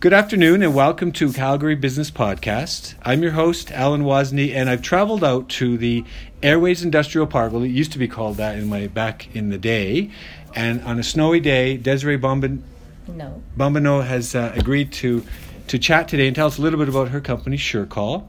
Good afternoon and welcome to Calgary Business Podcast. I'm your host, Alan Wozni, and I've traveled out to the Airways Industrial Park. Well, it used to be called that in my back in the day. And on a snowy day, Desiree Bombin, No. Bombino has uh, agreed to to chat today and tell us a little bit about her company, SureCall.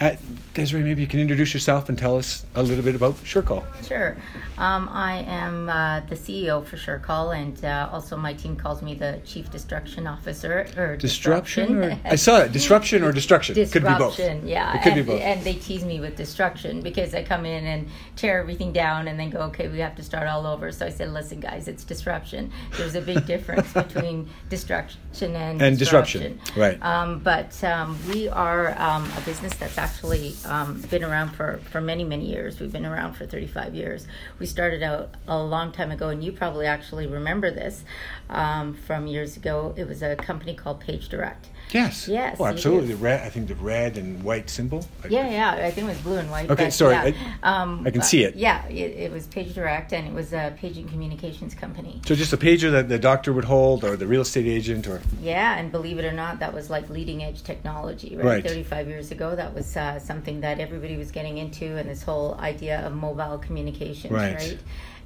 Uh, Desiree, maybe you can introduce yourself and tell us a little bit about SureCall. Sure. Um, I am uh, the CEO for SureCall, and uh, also my team calls me the Chief Destruction Officer or Disruption? Or, I saw it. Disruption or destruction? Could be both. Disruption, yeah. It could and, be both. And they tease me with destruction because I come in and tear everything down and then go, okay, we have to start all over. So I said, listen, guys, it's disruption. There's a big difference between destruction and, And disruption, right. Um, but um, we are um, a business that's actually um, been around for, for many, many years. We've been around for 35 years. We started out a long time ago, and you probably actually remember this um, from years ago. It was a company called Page Direct. Yes. Yes, Oh, absolutely. The red. I think the red and white symbol. Yeah, yeah. I think it was blue and white. Okay, sorry, Yeah. Um, I can see it. Yeah, it, it was Page Direct, and it was a paging communications company. So just a pager that the doctor would hold, or the real estate agent, or Yeah, and believe it or not, that was like leading edge technology, right? Right. 35 years ago, that was uh, something that everybody was getting into, and this whole idea of mobile communications, Right. right?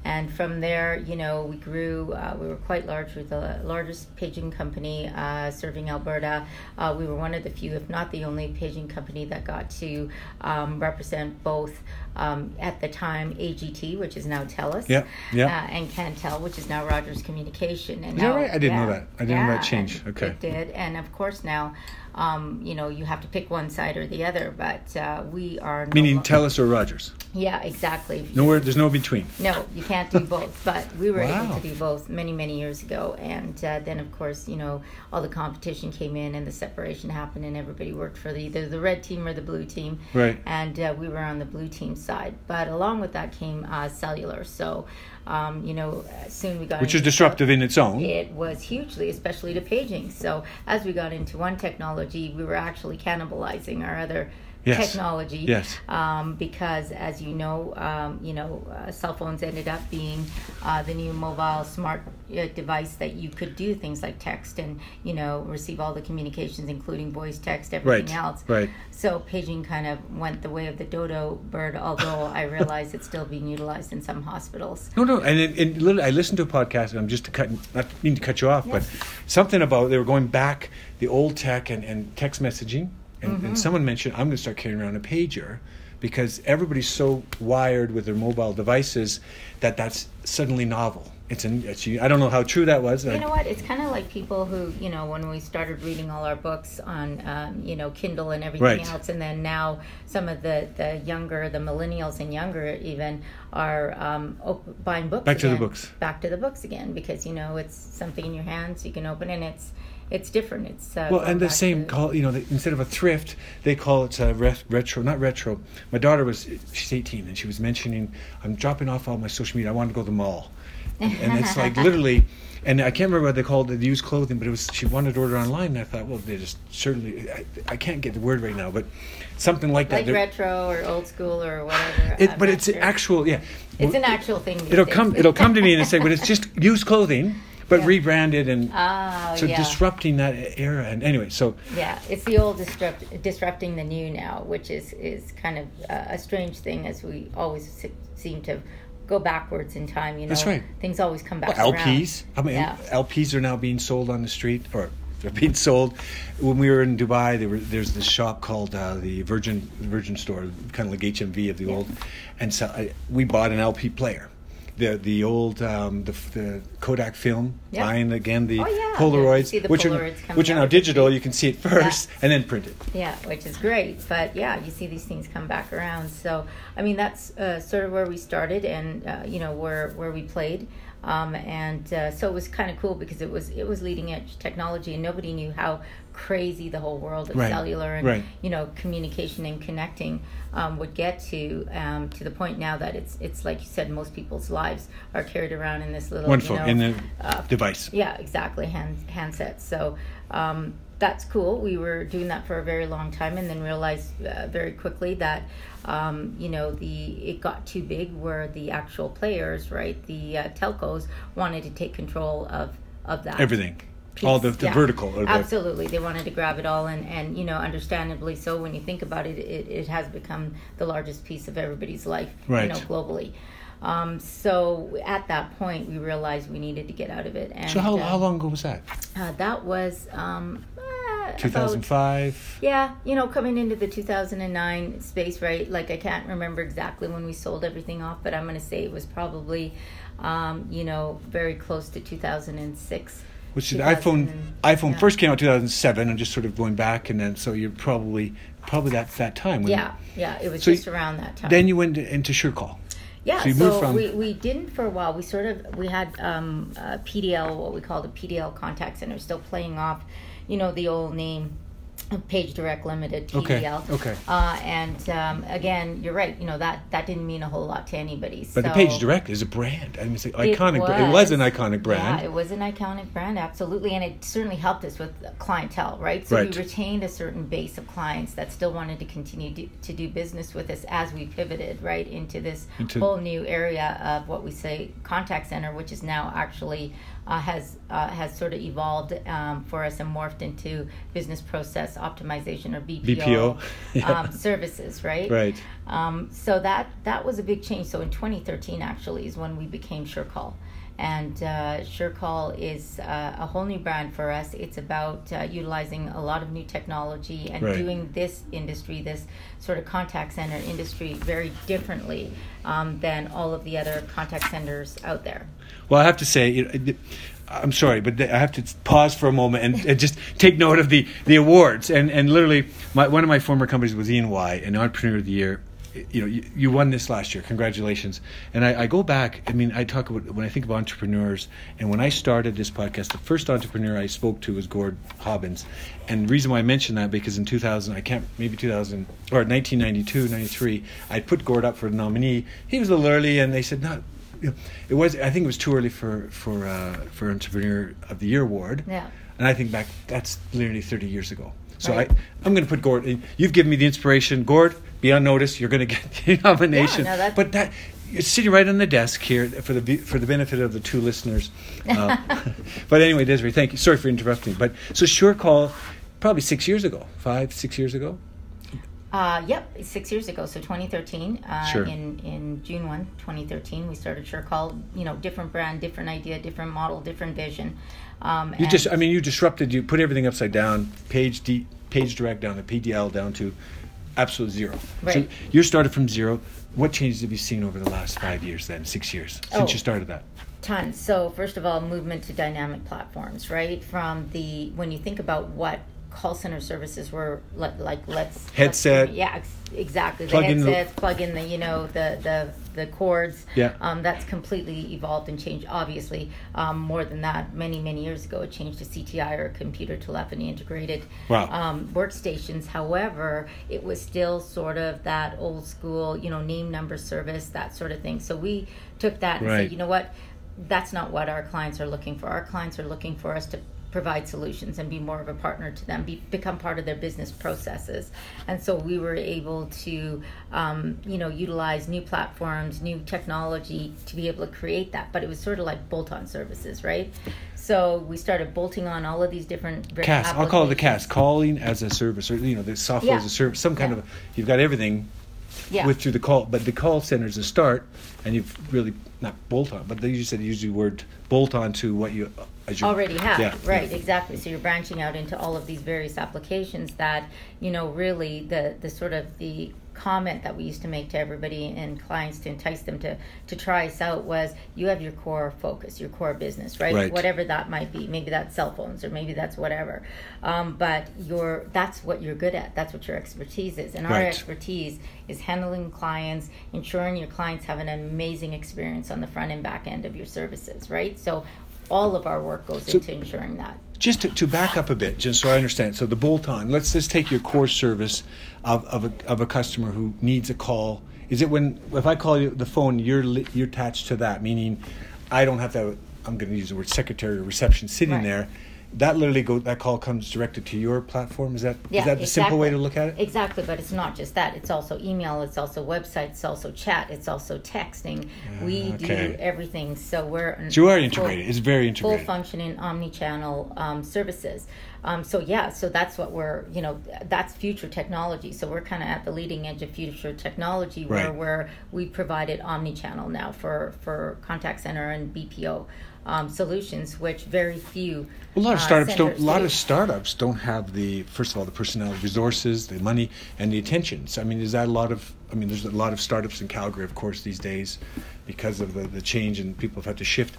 And from there, you know, we grew. Uh, we were quite large. We were the largest paging company uh, serving Alberta. Uh, we were one of the few, if not the only, paging company that got to um, represent both, um, at the time, AGT, which is now TELUS, Yeah, yeah. Uh, and Cantel, which is now Rogers Communication. And Is now, right? I didn't know that. I didn't know that change. Okay. It did, and of course now, um, you know, you have to pick one side or the other. But uh, we are no meaning lo- Telus or Rogers. Yeah, exactly. Nowhere. There's no between. No, you can't do both. But we were Wow. able to do both many, many years ago. And uh, then, of course, you know, all the competition came in and the separation happened, and everybody worked for the, either the red team or the blue team. Right. And uh, we were on the blue team side. But along with that came uh, cellular. So, um, you know, soon we got Which is disruptive in its own. it was hugely, especially to paging. So as we got into one technology, we were actually cannibalizing our other Yes. technology. Yes. Um, because as you know, um, you know, uh, cell phones ended up being uh, the new mobile smart uh, device that you could do things like text and you know receive all the communications, including voice, text, everything Right, else. right. So paging kind of went the way of the dodo bird, although I realize it's still being utilized in some hospitals. No, no, and, it, it, literally, I listened to a podcast, and I'm just to cut, not mean to cut you off, but something about they were going back the old tech and, and text messaging, and, Mm-hmm. and someone mentioned I'm going to start carrying around a pager because everybody's so wired with their mobile devices that that's suddenly novel. It's an, it's, I don't know how true that was. You know what? It's kind of like people who, you know, when we started reading all our books on, um, you know, Kindle and everything Right. else, and then now some of the, the younger, the millennials and younger even are um, op- buying books. Back to the books. Back to the books again because you know it's something in your hands you can open and it's it's different. It's uh, Well, and the same to- call, you know, instead of a thrift, they call it a re- retro, not retro. My daughter was, she's 18, and she was mentioning, I'm dropping off all my social media. I want to go to the mall. And, and it's like literally, and I can't remember what they called it, the used clothing, but it was, she wanted to order online. And I thought, well, they just certainly, I, I can't get the word right now, but something like that. like retro or old school or whatever. it, I'm but it's sure. actual, yeah. It's an actual thing. It'll days. come, it'll come to me and say, but it's just used clothing, but Yeah. rebranded and Oh, so yeah. disrupting that era. And anyway, so Yeah, it's the old disrupt, disrupting the new now, which is is kind of a strange thing, as we always seem to go backwards in time. You know, That's right. Things always come back. Well, around. LPs. I mean, Yeah. LPs are now being sold on the street, or they're being sold. When we were in Dubai, there were, there's this shop called uh, the Virgin Virgin Store, kind of like HMV of the old, and so I, we bought an LP player. The, the old um, the, the Kodak film, Yeah. buying again the Oh, yeah. Polaroids, the which are Polaroids come which are now digital. You can see it first and then print it. Yeah, which is great. But yeah, you see these things come back around. So I mean, that's uh, sort of where we started, and uh, you know where where we played. Um, and uh, so it was kind of cool because it was it was leading edge technology, and nobody knew how crazy the whole world of Right, cellular and right. you know communication and connecting um, would get to um, to the point now that it's it's like you said, most people's lives are carried around in this little One you know, in the uh, device. yeah, exactly. Hand handsets. So um, that's cool. We were doing that for a very long time, and then realized uh, very quickly that um, you know the it got too big, where the actual players, right, the uh, telcos, wanted to take control of of that Everything. Piece. All the- the vertical or the- Absolutely, they wanted to grab it all, and and you know, understandably so. When you think about it, it, it has become the largest piece of everybody's life, Right. you know, globally. Um, so at that point, we realized we needed to get out of it. And So how, uh, how long ago was that? Uh, that was um, uh, 2005. yeah, you know, coming into the 2009 space, right? Like, I can't remember exactly when we sold everything off, but I'm going to say it was probably, um, you know, very close to 2006. Which the iPhone iPhone yeah. first came out 2007, and just sort of going back, and then so you're probably probably that that time. Yeah, yeah, it was So just you- around that time. Then you went into SureCall. Yeah, So you so, moved from- we, we didn't for a while. We sort of we had um, PDL, what we called a PDL contact center, still playing off, you know, the old name Page Direct Limited Okay, PDL. okay. Uh, and um, again, you're right. You know that that didn't mean a whole lot to anybody. But the Page Direct is a brand. I mean, it's an It iconic. brand. It was an iconic brand. Yeah, it was an iconic brand, absolutely, and it certainly helped us with clientele, right? So Right. we retained a certain base of clients that still wanted to continue do, to do business with us as we pivoted right into this Into- whole new area of what we say contact center, which is now actually uh, has uh, has sort of evolved um, for us and morphed into business process optimization or BPO, BPO, yeah. um, services, right? Right. Um, so that that was a big change. So in 2013, actually, is when we became SureCall, and uh, SureCall is uh, a whole new brand for us. It's about uh, utilizing a lot of new technology and Right. doing this industry, this sort of contact center industry, very differently um, than all of the other contact centers out there. Well, I have to say, you know, I'm sorry, but I have to pause for a moment and, and just take note of the, the awards. And and literally, my, one of my former companies was E&Y, and Entrepreneur of the Year. You know, you, you won this last year. Congratulations! And I, I go back. I mean, I talk about when I think of entrepreneurs, and when I started this podcast, the first entrepreneur I spoke to was Gord Hobbins. And the reason why I mention that because in 2000, I can't maybe 2000 or 1992, 93, I put Gord up for the nominee. He was a little early, and they said not you know, it was. I think it was too early for for uh, for Entrepreneur of the Year award. Yeah. And I think back, that's literally 30 years ago. So Right. I, I'm going to put Gord. in- You've given me the inspiration, Gord. Be on notice. You're going to get the nomination. no, but that it's sitting right on the desk here for the for the benefit of the two listeners. Uh, but anyway, Desiree, thank you. Sorry for interrupting. But so sure call, probably six years ago, five, six years ago. Uh, yep, six years ago, so 2013. Uh, Sure. In in June 1, 2013, we started SureCall. You know, different brand, different idea, different model, different vision. Um, You just, I mean, you disrupted. You put everything upside down. Page D, page direct down to PDL down to absolute zero. So Right. you started from zero. What changes have you seen over the last five years? Then six years since Oh. you started that. Tons. So first of all, movement to dynamic platforms, right? From the when you think about what call center services were like, like let's Headset. let's- yeah, ex- exactly. The Plug in the- plug in the you know the the the cords. Yeah. Um, that's completely evolved and changed. Obviously, um, more than that, many many years ago, it changed to CTI or computer telephony integrated Wow. um, workstations. However, it was still sort of that old school, you know, name number service, that sort of thing. So we took that and Right. said, you know what, that's not what our clients are looking for. Our clients are looking for us to provide solutions and be more of a partner to them, be, become part of their business processes. And so we were able to, um, you know, utilize new platforms, new technology to be able to create that. But it was sort of like bolt-on services, right? So we started bolting on all of these different Cast. I'll call it the cast. Calling as a service, or you know, the software as a service. Some kind Yeah. of. You've got everything Yeah. with through the call, but the call center is a start, and you've really not bolt on, but they you said use the word bolt on to what you as you already have. Yeah. right exactly. So you're branching out into all of these various applications that you know really the the sort of the comment that we used to make to everybody and clients to entice them to to try us out was you have your core focus your core business right, Right. whatever that might be. Maybe that's cell phones or maybe that's whatever. Um, but your that's what you're good at. That's what your expertise is. And our expertise is handling clients ensuring your clients have an amazing experience on the front and back end of your services right? So all of our work goes So- into ensuring that. Just to, to back up a bit, just so I understand. So the bolt-on. Let's just take your core service of, of, a, of a customer who needs a call. Is it when if I call you the phone, you're li- you're attached to that, meaning I don't have to. I'm going to use the word secretary or reception sitting Right. there. That literally go that call comes directed to your platform. Is that is Yeah, that the simple way to look at it? Exactly, but it's not just that. It's also email, it's also website, it's also chat, it's also texting. we okay. do everything. So we're So you are full- integrated. It's very integrated. full functioning omni-channel um, services. Um, so yeah, so that's what we're you know that's future technology. So we're kind of at the leading edge of future technology where Right. where we provided omni-channel now for for contact center and BPO um, solutions, which very few. A lot of uh, startups don't. A lot do. of startups don't have the first of all the personnel, resources, the money, and the attention. So I mean, is that a lot of? I mean, there's a lot of startups in Calgary, of course, these days, because of the, the change and people have had to shift.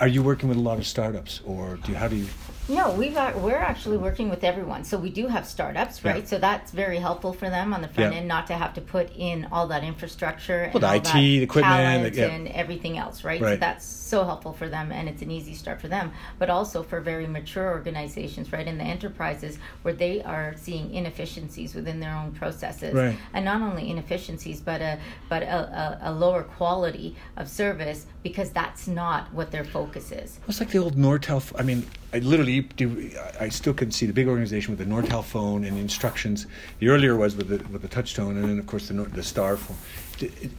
Are you working with a lot of startups, or do you? How do you? No, we've got, we're actually working with everyone. So we do have startups, Yeah. right? So that's very helpful for them on the front Yeah. end, not to have to put in all that infrastructure Well, and the all IT, that the equipment, talent yeah. and everything else, right? So that's so helpful for them, and it's an easy start for them. But also for very mature organizations, right, in the enterprises where they are seeing inefficiencies within their own processes, Right. and not only inefficiencies, but a but a, a, a lower quality of service because that's not what their focus is. It's like the old Nortel. I mean, I literally do. I still can see the big organization with the Nortel phone and instructions. The earlier was with the with the touchtone, and then of course the the Star phone.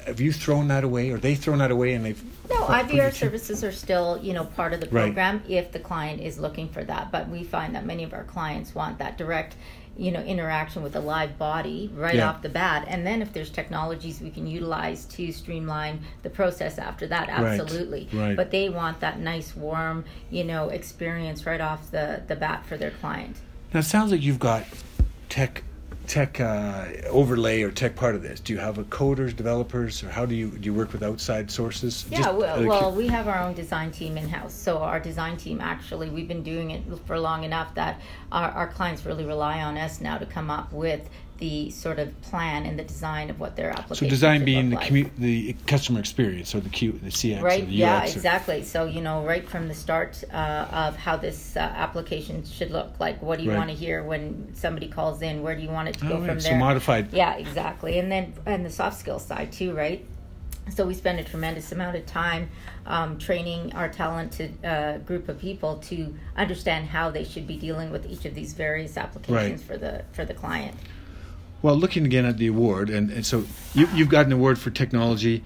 Have you thrown that away, or they thrown that away, and they've No, IVR services are still, you know, part of the Right. program if the client is looking for that. But we find that many of our clients want that direct, you know, interaction with a live body right Yeah. off the bat. And then if there's technologies we can utilize to streamline the process after that, Right, absolutely. right. But they want that nice, warm, you know, experience right off the, the bat for their client. Now it sounds like you've got tech tech uh, overlay or tech part of this. Do you have a coders, developers, or how do you do you work with outside sources? Yeah, Just well, well, we have our own design team in house. So our design team actually, we've been doing it for long enough that our, our clients really rely on us now to come up with the sort of plan and the design of what their application. so design being the like. commu- the customer experience or the Q the CX Right. or the Yeah. UX or- Exactly. So you know, right from the start uh, of how this uh, application should look. Like, what do you Right. want to hear when somebody calls in? Where do you want it to Oh, go right, from so there? modified. Yeah, exactly. And then and the soft skills side too, right? So we spend a tremendous amount of time um, training our talented uh, group of people to understand how they should be dealing with each of these various applications for the for the client. Well, looking again at the award, and, and so you, you've got an award for technology,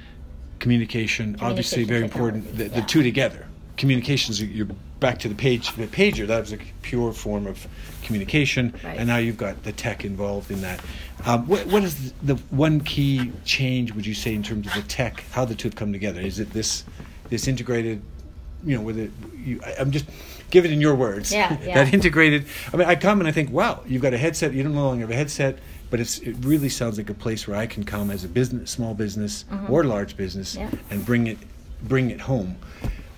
communication, obviously very important. The, technology, the two together. Communications, you're back to the page, the pager. That was a pure form of communication, Right. and now you've got the tech involved in that. Um, what, what is the one key change? Would you say in terms of the tech? How the two have come together? Is it this this integrated? You know, with it, you, I, I'm just give it in your words. Yeah, yeah. that integrated. I mean, I come and I think, wow, you've got a headset. You don't no longer have a headset, but it's it really sounds like a place where I can come as a business, small business or large business, Mm-hmm. Yeah. and bring it bring it home.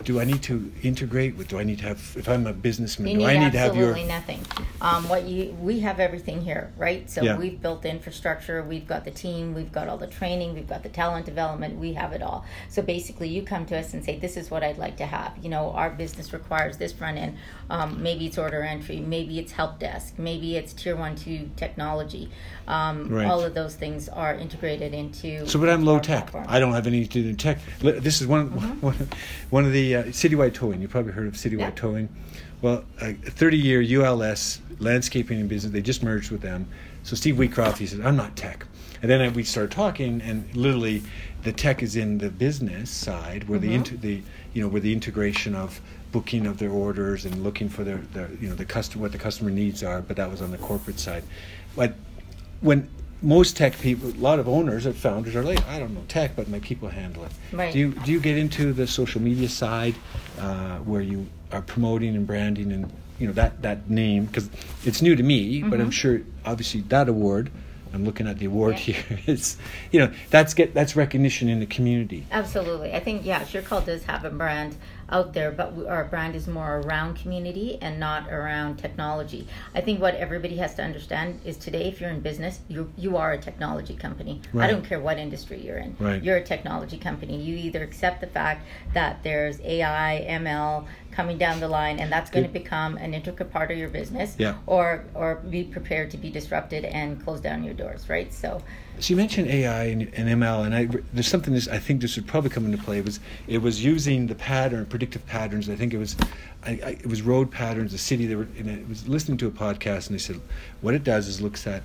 Do I need to integrate with? Do I need to have? If I'm a businessman, You do I need to have your? absolutely nothing. Um, what you we have everything here, right? So Yeah. we've built the infrastructure, we've got the team, we've got all the training, we've got the talent development, we have it all. So basically, you come to us and say, "This is what I'd like to have." You know, our business requires this front end. Um, maybe it's order entry, maybe it's help desk, maybe it's tier one two technology. Um, Right. All of those things are integrated into. So, but I'm low tech. platform. I don't have anything to do in tech. This is one Mm-hmm. one, one of the uh, Citywide Towing. You probably heard of Citywide Yeah. Towing. Well, a 30 year ULS landscaping and business. They just merged with them. So Steve Wheatcroft, he said, "I'm not tech." And then we started talking, and literally, the tech is in the business side, where the Mhm. inter- the you know where the integration of booking of their orders and looking for their, their you know the customer what the customer needs are. But that was on the corporate side. But when most tech people, a lot of owners and founders are like, I don't know tech, but my people handle it. Right. Do you do you get into the social media side uh, where you are promoting and branding and you know that that name because it's new to me, but I'm Mhm. sure obviously that award. I'm looking at the award Yeah. here. It's you know that's get that's recognition in the community. Absolutely. I think, yeah, SureCall does have a brand out there, but we, our brand is more around community and not around technology. I think what everybody has to understand is today, if you're in business, you, you are a technology company. Right. I don't care what industry you're in. Right. You're a technology company. You either accept the fact that there's AI, ML coming down the line, and that's going to become an intricate part of your business, Yeah. or, or be prepared to be disrupted and close down your doors, right? So, So you mentioned AI and, and ML, and I, there's something this I think this would probably come into play. It was it was using the pattern, predictive patterns. I think it was, I, I, it was road patterns. The city they were, and it was listening to a podcast, and they said what it does is looks at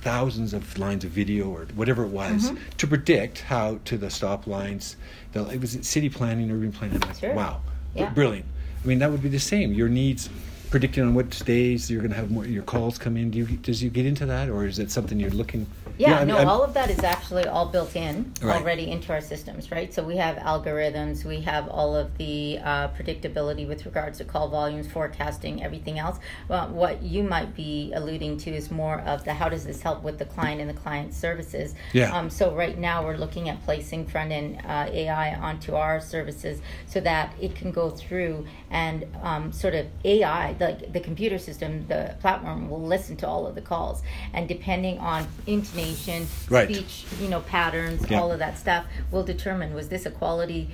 thousands of lines of video or whatever it was Mhm. to predict how to the stop lines. The, it was city planning, urban planning. Like, Sure. Wow, Yeah. brilliant. I mean, that would be the same. Your needs, predicting on what days you're going to have more your calls come in. Do you does you get into that, or is it something you're looking? Yeah, I mean, no, I'm- all of that is actually all built in Right. already into our systems, right? So we have algorithms, we have all of the uh, predictability with regards to call volumes, forecasting, everything else. Well, what you might be alluding to is more of the how does this help with the client and the client services. Yeah. Um, so right now we're looking at placing front end uh, AI onto our services so that it can go through and um, sort of AI, like the computer system, the platform will listen to all of the calls, and depending on intonation, Right. speech, you know, patterns, Yeah. all of that stuff, will determine was this a quality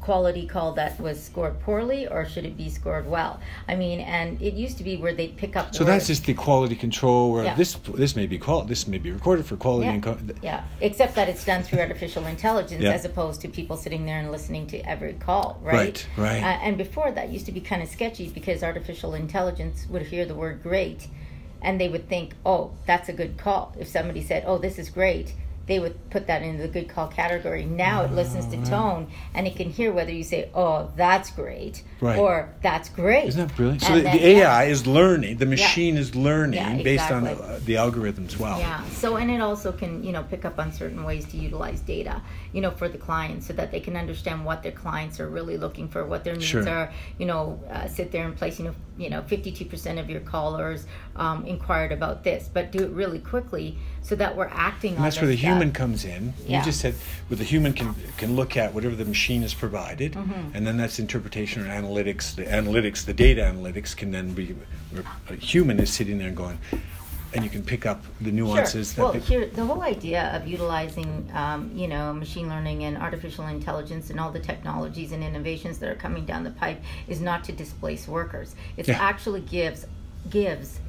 quality call that was scored poorly or should it be scored well i mean and it used to be where they'd pick up So that's just the quality control. Where Yeah. this this may be qual this may be recorded for quality Yeah. and co- Yeah, except that it's done through artificial intelligence Yeah. as opposed to people sitting there and listening to every call, right? Right, right. Uh, and before that used to be kind of sketchy because artificial intelligence would hear the word great and they would think, oh, that's a good call. If somebody said, oh, this is great, they would put that into the good call category. Now it listens to tone and it can hear whether you say, oh, that's great Right. or that's great. Isn't that brilliant? So And the, then- the AI is learning. The machine is learning Yeah, based on exactly. uh, the algorithms. Wow. Yeah. So, and it also can, you know, pick up on certain ways to utilize data, you know, for the client so that they can understand what their clients are really looking for, what their needs Sure. are, you know, uh, sit there and place, you know, you know, 52% of your callers um, inquired about this, but do it really quickly so that we're acting And on that's where the this stuff. Human comes in. Yeah. You just said where the human can can look at whatever the machine has provided, Mm-hmm. and then that's interpretation or analytics. The analytics, the data analytics, can then be where a human is sitting there going, and you can pick up the nuances. Sure. Well, that here the whole idea of utilizing, um, you know, machine learning and artificial intelligence and all the technologies and innovations that are coming down the pipe is not to displace workers. It Yeah. actually gives gives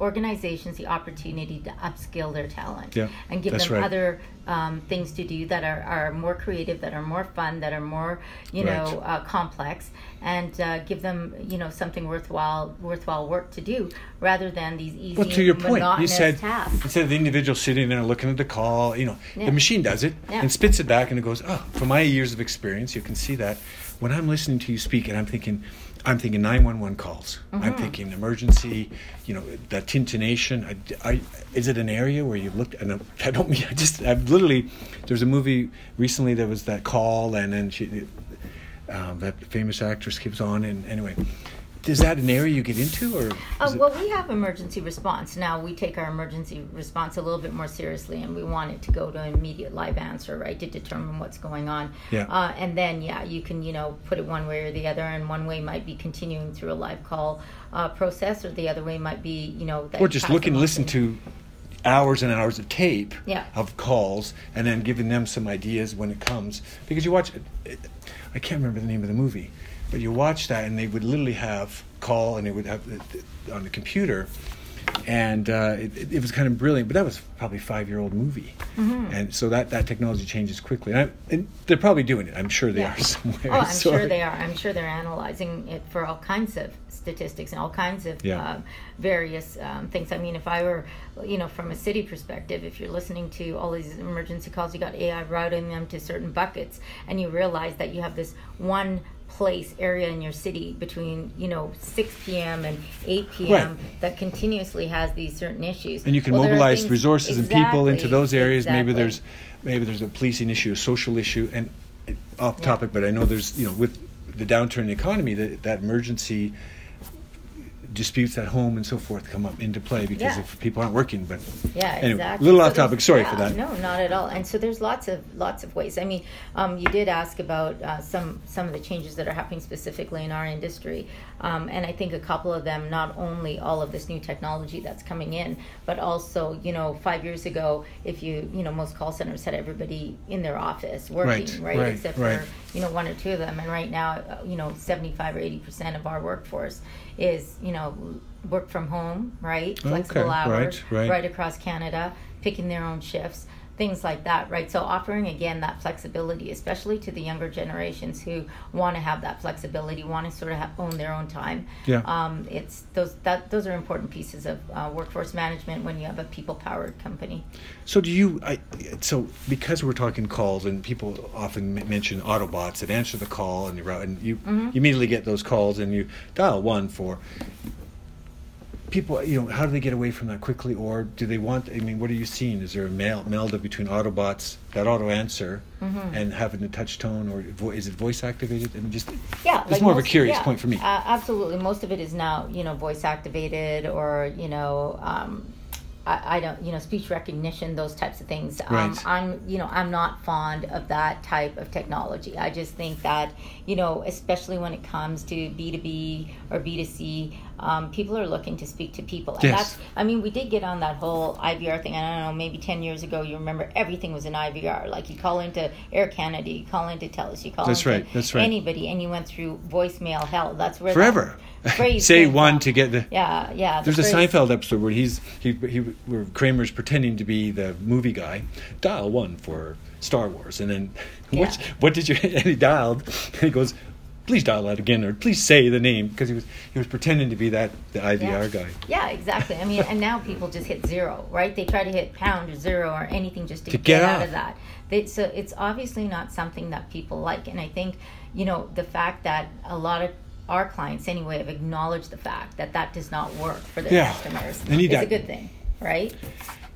organizations the opportunity to upskill their talent Yeah, and give them right. other um, things to do that are, are more creative, that are more fun, that are more, you know, uh, complex, and uh, give them, you know, something worthwhile worthwhile work to do rather than these easy, Well, to your point, you said tasks. instead of the individual sitting there looking at the call, you know, Yeah. the machine does it Yeah. and spits it back, and it goes, "Oh, from my years of experience, you can see that when I'm listening to you speak, and I'm thinking, I'm thinking 911 calls. I'm Mm-hmm. thinking emergency. You know, that tintination. I, I, is it an area where you've looked? And I- I don't mean. I just. I've literally. There's a movie recently. that was that call, and then she. Um, that famous actress keeps on, and anyway, is that an area you get into, or? Uh, well, we have emergency response. Now, we take our emergency response a little bit more seriously and we want it to go to immediate live answer, right, to determine what's going on. Yeah. Uh, and then, yeah, you can, you know, put it one way or the other, and one way might be continuing through a live call uh, process, or the other way might be, you know, that or just look and listen to hours and hours of tape Yeah. of calls and then giving them some ideas when it comes because you watch i can't remember the name of the movie but you watch that and they would literally have call and they would have it- it on the computer and uh, it, it- it was kind of brilliant but that was probably five year old movie Mm-hmm. and so that, that technology changes quickly and, I, and they're probably doing it i'm sure they Yeah. are somewhere Oh, I'm So- sure they are. I'm sure they're analyzing it for all kinds of statistics and all kinds of Yeah. um, various um, things. I mean, if I were, you know, from a city perspective, if you're listening to all these emergency calls, you got AI routing them to certain buckets, and you realize that you have this one place area in your city between you know 6 p.m. and 8 p.m. Right. that continuously has these certain issues and you can Well, mobilize things- resources and people into those areas. Maybe there's maybe there's a policing issue, a social issue, and off Yeah. topic, but I know there's you know with the downturn in the economy that that emergency disputes at home and so forth come up into play because Yeah. if people aren't working. But Yeah, anyway, exactly. a little So off topic. Sorry yeah, for that. No, not at all. And so there's lots of lots of ways. I mean, um, you did ask about uh, some some of the changes that are happening specifically in our industry, um, and I think a couple of them. Not only all of this new technology that's coming in, but also you know five years ago, if you you know most call centers had everybody in their office working, Right, right, right, except right. for you know one or two of them. And right now uh, you know 75 or 80 percent of our workforce is you know work from home right? Flexible Okay, hours right, right. across canada picking their own shifts things like that, right? So offering again that flexibility, especially to the younger generations who want to have that flexibility, want to sort of have, own their own time. Yeah. Um, it's those that those are important pieces of uh, workforce management when you have a people powered company. So do you? I, so because we're talking calls, and people often m- mention Autobots that answer the call, and you and you, Mm-hmm. you immediately get those calls, and you dial one for people. You know, how do they get away from that quickly, or do they want? I mean, what are you seeing? Is there a mel- melda between Autobots that auto answer Mm-hmm. and having the touch tone, or vo- is it voice activated? I mean, just Yeah, it's more of a curious yeah, point for me. Uh, absolutely, most of it is now you know voice activated or you know. Um, I, I don't, you know, speech recognition, those types of things. Um, Right. I'm, you know, I'm not fond of that type of technology. I just think that, you know, especially when it comes to B2B or B2C, um, people are looking to speak to people. And Yes. that's, I mean, we did get on that whole IVR thing. I don't know, maybe 10 years ago, you remember everything was an IVR. Like you call into Air Canada, you call into TELUS, you call That's into right, that's right. anybody, and you went through voicemail hell. That's where Forever. phrase Say one from. to get the. Yeah, yeah. the There's a Seinfeld episode where he's he he where Kramer's pretending to be the movie guy. Dial one for Star Wars, and then what Yeah. what did you? And he dialed, and he goes, "Please dial that again, or please say the name," because he was he was pretending to be that the IVR Yeah. guy. Yeah, exactly. I mean, and now people just hit zero, right? They try to hit pound or zero or anything just to, To get out of that. They, so it's obviously not something that people like. And I think, you know, the fact that a lot of our clients, anyway, have acknowledged the fact that that does not work for their Yeah. customers They need is that. a good thing, right?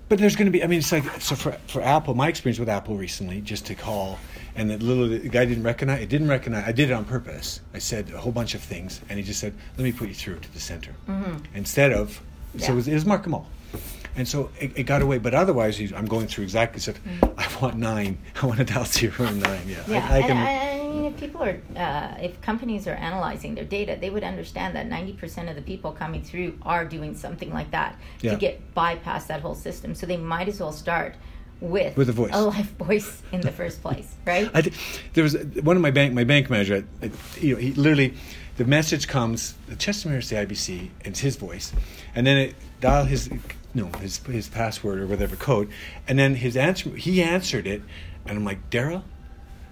But there's going to be. I mean, it's like so for for Apple. My experience with Apple recently, just to call, and the little the guy didn't recognize. It didn't recognize. I did it on purpose. I said a whole bunch of things, and he just said, "Let me put you through to the center," instead of. So Mm-hmm. It was, it was Mark all. And so it, it got away, but otherwise, I'm going through exactly. Said, I want nine. I want to dial zero and nine. Yeah, Mm-hmm. Yeah, I, I can. I, I mean, if people are, uh, if companies are analyzing their data, they would understand that ninety percent of the people coming through are doing something like that Yeah. to get bypass that whole system. So they might as well start with With a voice. a live voice in the first place, right? I there was uh, one of my bank my bank manager. I, you know, he literally the message comes. The Chestermere is the IBC. And it's his voice, and then it dial his no his his password or whatever code, and then his answer. He answered it, and I'm like Daryl.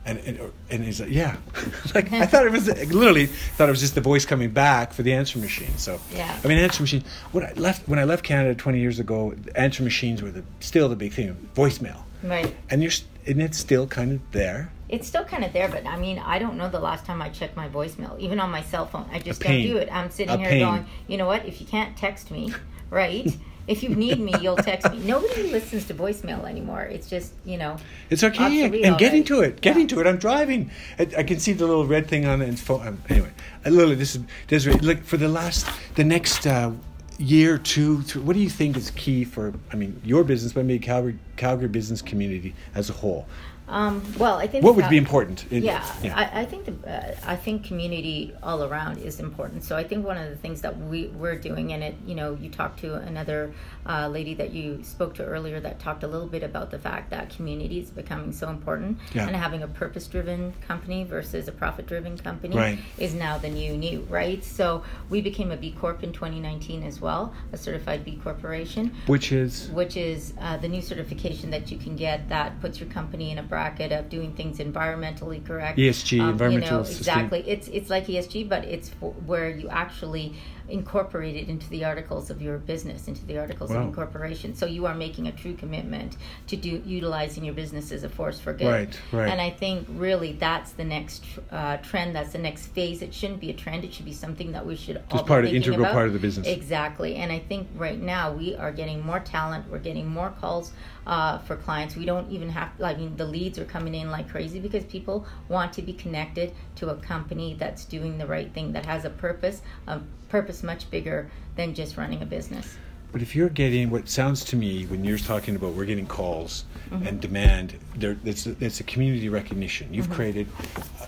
And, and and he's like, yeah, like I thought it was literally thought it was just the voice coming back for the answer machine. So Yeah. I mean, answer machine. When I left when I left Canada 20 years ago, answer machines were the, still the big thing. Voicemail, right. and you're and it's still kind of there. It's still kind of there, but I mean, I don't know the last time I checked my voicemail, even on my cell phone. I just don't do it. I'm sitting A here pain. going, you know what? If you can't text me, right? if you need me, you'll text me. Nobody listens to voicemail anymore. It's just, you know, It's okay. And getting already. to it, getting Yeah. to it. I'm driving. I, I can see the little red thing on the phone. Um, anyway, uh, Lily, this is Desiree. Look for the last, the next uh, year, two, three, what do you think is key for? I mean, your business, but maybe Calgary, Calgary business community as a whole. Um, well, I think What would be important? in- yeah, I, I think the uh, I think community all around is important. So I think one of the things that we we're doing, and it you know you talked to another uh, lady that you spoke to earlier that talked a little bit about the fact that community is becoming so important, Yeah. and having a purpose driven company versus a profit driven company Right. is now the new new right. So we became a B Corp in 2019 as well, a certified B corporation which is which is uh, the new certification that you can get that puts your company in a bracket of doing things environmentally correct. ESG, Um, you environmental know, sustain- exactly. It's it's like ESG, but it's for, where you actually incorporate it into the articles of your business, into the articles Wow. of incorporation. So you are making a true commitment to do utilizing your business as a force for good. Right, right. And I think really that's the next uh, trend. That's the next phase. It shouldn't be a trend. It should be something that we should all Just be part of- integral about. part of the business. Exactly. And I think right now we are getting more talent. We're getting more calls uh, for clients. We don't even have, I mean, the leads are coming in like crazy because people want to be connected to a company that's doing the right thing, that has a purpose, a purpose much bigger than just running a business. But if you're getting what sounds to me when you're talking about we're getting calls Mm-hmm. and demand, there it's a, it's a community recognition. You've Mm-hmm. created,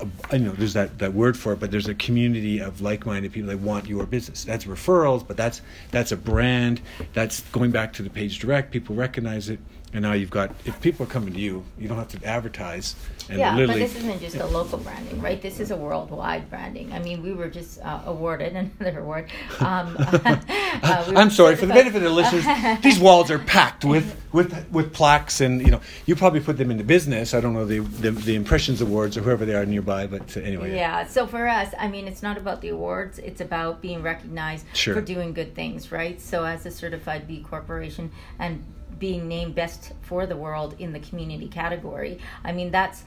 a, I know there's that, that word for it, but there's a community of like-minded people that want your business. That's referrals, but that's that's a brand. That's going back to the page direct. People recognize it, and now you've got if people are coming to you, you don't have to advertise. And yeah, but this isn't just a local branding, right? This is a worldwide branding. I mean, we were just uh, awarded another award. Um, uh, we I'm sorry for the benefit of the listeners, these walls are packed with, with with plaques, and you know, you probably put them into business. I don't know the the, the impressions awards or whoever they are nearby, but anyway. Yeah. So for us, I mean, it's not about the awards; it's about being recognized Sure. for doing good things, right? So as a certified B corporation and being named best for the world in the community category, I mean, that's.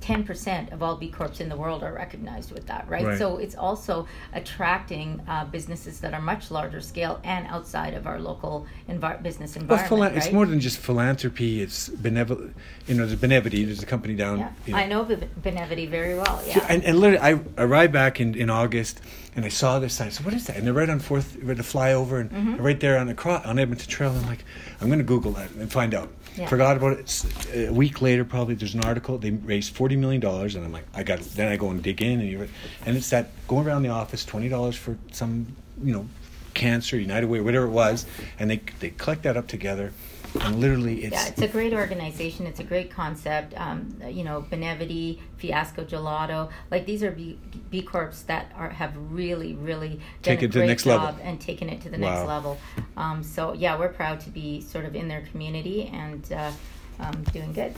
10% of all B Corps in the world are recognized with that, right? Right. So it's also attracting uh, businesses that are much larger scale and outside of our local envi- business Well, environment. phila- right? it's more than just philanthropy. It's benevolent. You know, there's Benevity. There's a company down. Yeah, you know, I know Be- Benevity very well. Yeah. And, and literally, I arrived back in, in August, and I saw this sign. I said, "What is that?" And they're right on Fourth, right to fly over, and Mm-hmm. right there on the cro- on Edmonton Trail. I'm like, I'm going to Google that and find out. Yeah. Forgot about it. A week later, probably there's an article. They raised forty million dollars, and I'm like, I got. It. Then I go and dig in, and you and it's that going around the office, twenty dollars for some, you know, cancer, United Way, whatever it was, and they they collect that up together, and literally it's Yeah, it's a great organization. It's a great concept. Um, you know, Benevity, Fiasco Gelato, like these are B, B Corps that are have really, really done Take a it to the great next level. and taken it to the Wow. next level. Um, so yeah, we're proud to be sort of in their community and uh, um, doing good.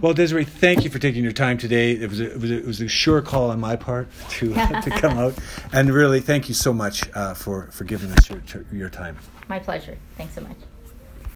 Well, Desiree, thank you for taking your time today. It was a, it was a, it was a sure call on my part to to come out, and really, thank you so much uh, for for giving us your your time. My pleasure. Thanks so much.